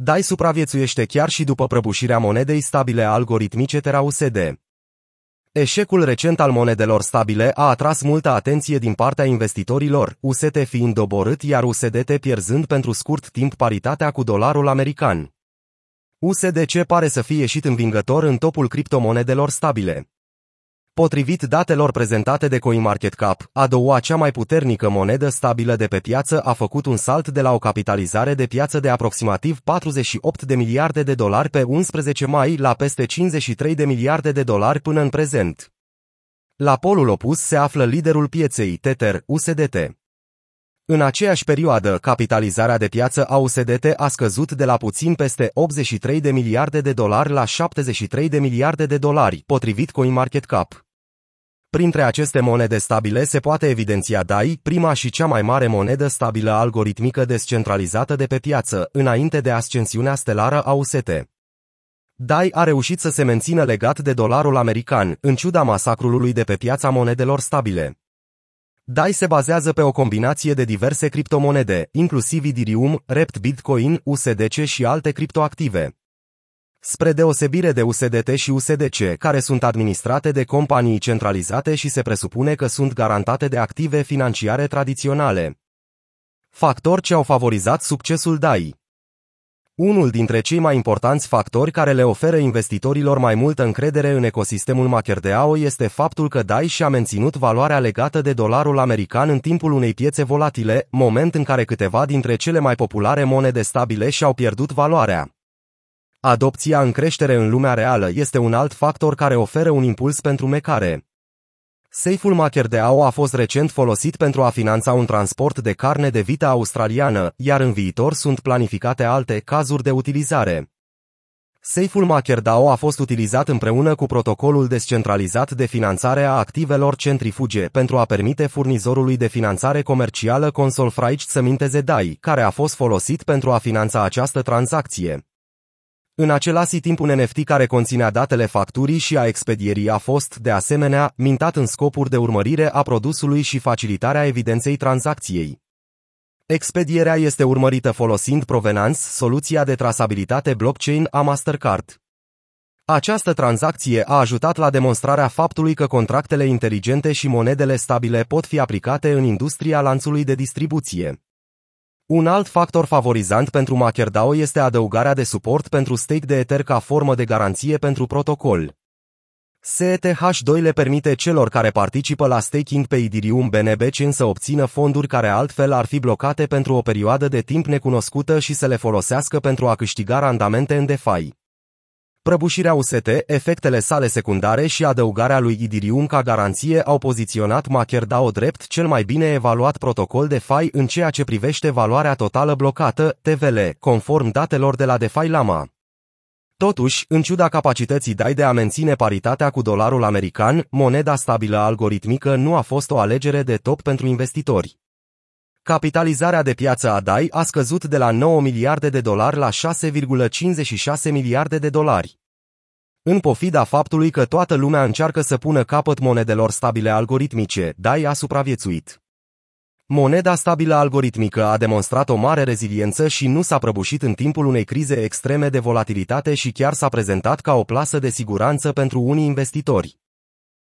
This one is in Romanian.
DAI supraviețuiește chiar și după prăbușirea monedei stabile algoritmice TeraUSD. Eșecul recent al monedelor stabile a atras multă atenție din partea investitorilor, UST fiind doborât iar USDT pierzând pentru scurt timp paritatea cu dolarul american. USDC pare să fie ieșit învingător în topul criptomonedelor stabile. Potrivit datelor prezentate de CoinMarketCap, a doua cea mai puternică monedă stabilă de pe piață a făcut un salt de la o capitalizare de piață de aproximativ 48 de miliarde de dolari pe 11 mai la peste 53 de miliarde de dolari până în prezent. La polul opus se află liderul pieței, Tether, USDT. În aceeași perioadă, capitalizarea de piață a USDT a scăzut de la puțin peste 83 de miliarde de dolari la 73 de miliarde de dolari, potrivit CoinMarketCap. Printre aceste monede stabile se poate evidenția DAI, prima și cea mai mare monedă stabilă algoritmică descentralizată de pe piață, înainte de ascensiunea stelară a UST. DAI a reușit să se mențină legat de dolarul american, în ciuda masacrului de pe piața monedelor stabile. DAI se bazează pe o combinație de diverse criptomonede, inclusiv Ethereum, Rept Bitcoin, USDC și alte criptoactive. Spre deosebire de USDT și USDC, care sunt administrate de companii centralizate și se presupune că sunt garantate de active financiare tradiționale. Factori ce au favorizat succesul DAI unul dintre cei mai importanți factori care le oferă investitorilor mai multă încredere în ecosistemul MakerDAO este faptul că DAI și-a menținut valoarea legată de dolarul american în timpul unei piețe volatile, moment în care câteva dintre cele mai populare monede stabile și-au pierdut valoarea. Adopția în creștere în lumea reală este un alt factor care oferă un impuls pentru mecare. Seiful MakerDAO a fost recent folosit pentru a finanța un transport de carne de vită australiană, iar în viitor sunt planificate alte cazuri de utilizare. Seiful MakerDAO a fost utilizat împreună cu protocolul descentralizat de finanțare a activelor centrifuge pentru a permite furnizorului de finanțare comercială Consolfraici să minteze DAI, care a fost folosit pentru a finanța această tranzacție. În același timp un NFT care conținea datele facturii și a expedierii a fost, de asemenea, mintat în scopuri de urmărire a produsului și facilitarea evidenței tranzacției. Expedierea este urmărită folosind Provenance, soluția de trasabilitate blockchain a Mastercard. Această tranzacție a ajutat la demonstrarea faptului că contractele inteligente și monedele stabile pot fi aplicate în industria lanțului de distribuție. Un alt factor favorizant pentru MakerDAO este adăugarea de suport pentru stake de Ether ca formă de garanție pentru protocol. SETH2 le permite celor care participă la staking pe Ethereum BNB să obțină fonduri care altfel ar fi blocate pentru o perioadă de timp necunoscută și să le folosească pentru a câștiga randamente în DeFi. Prăbușirea UST, efectele sale secundare și adăugarea lui Ethereum ca garanție au poziționat MakerDAO drept cel mai bine evaluat protocol DeFi în ceea ce privește valoarea totală blocată, TVL, conform datelor de la DeFi Lama. Totuși, în ciuda capacității DAI de a menține paritatea cu dolarul american, moneda stabilă algoritmică nu a fost o alegere de top pentru investitori. Capitalizarea de piață a DAI a scăzut de la 9 miliarde de dolari la 6,56 miliarde de dolari. În pofida faptului că toată lumea încearcă să pună capăt monedelor stabile algoritmice, DAI a supraviețuit. Moneda stabilă algoritmică a demonstrat o mare reziliență și nu s-a prăbușit în timpul unei crize extreme de volatilitate și chiar s-a prezentat ca o plasă de siguranță pentru unii investitori.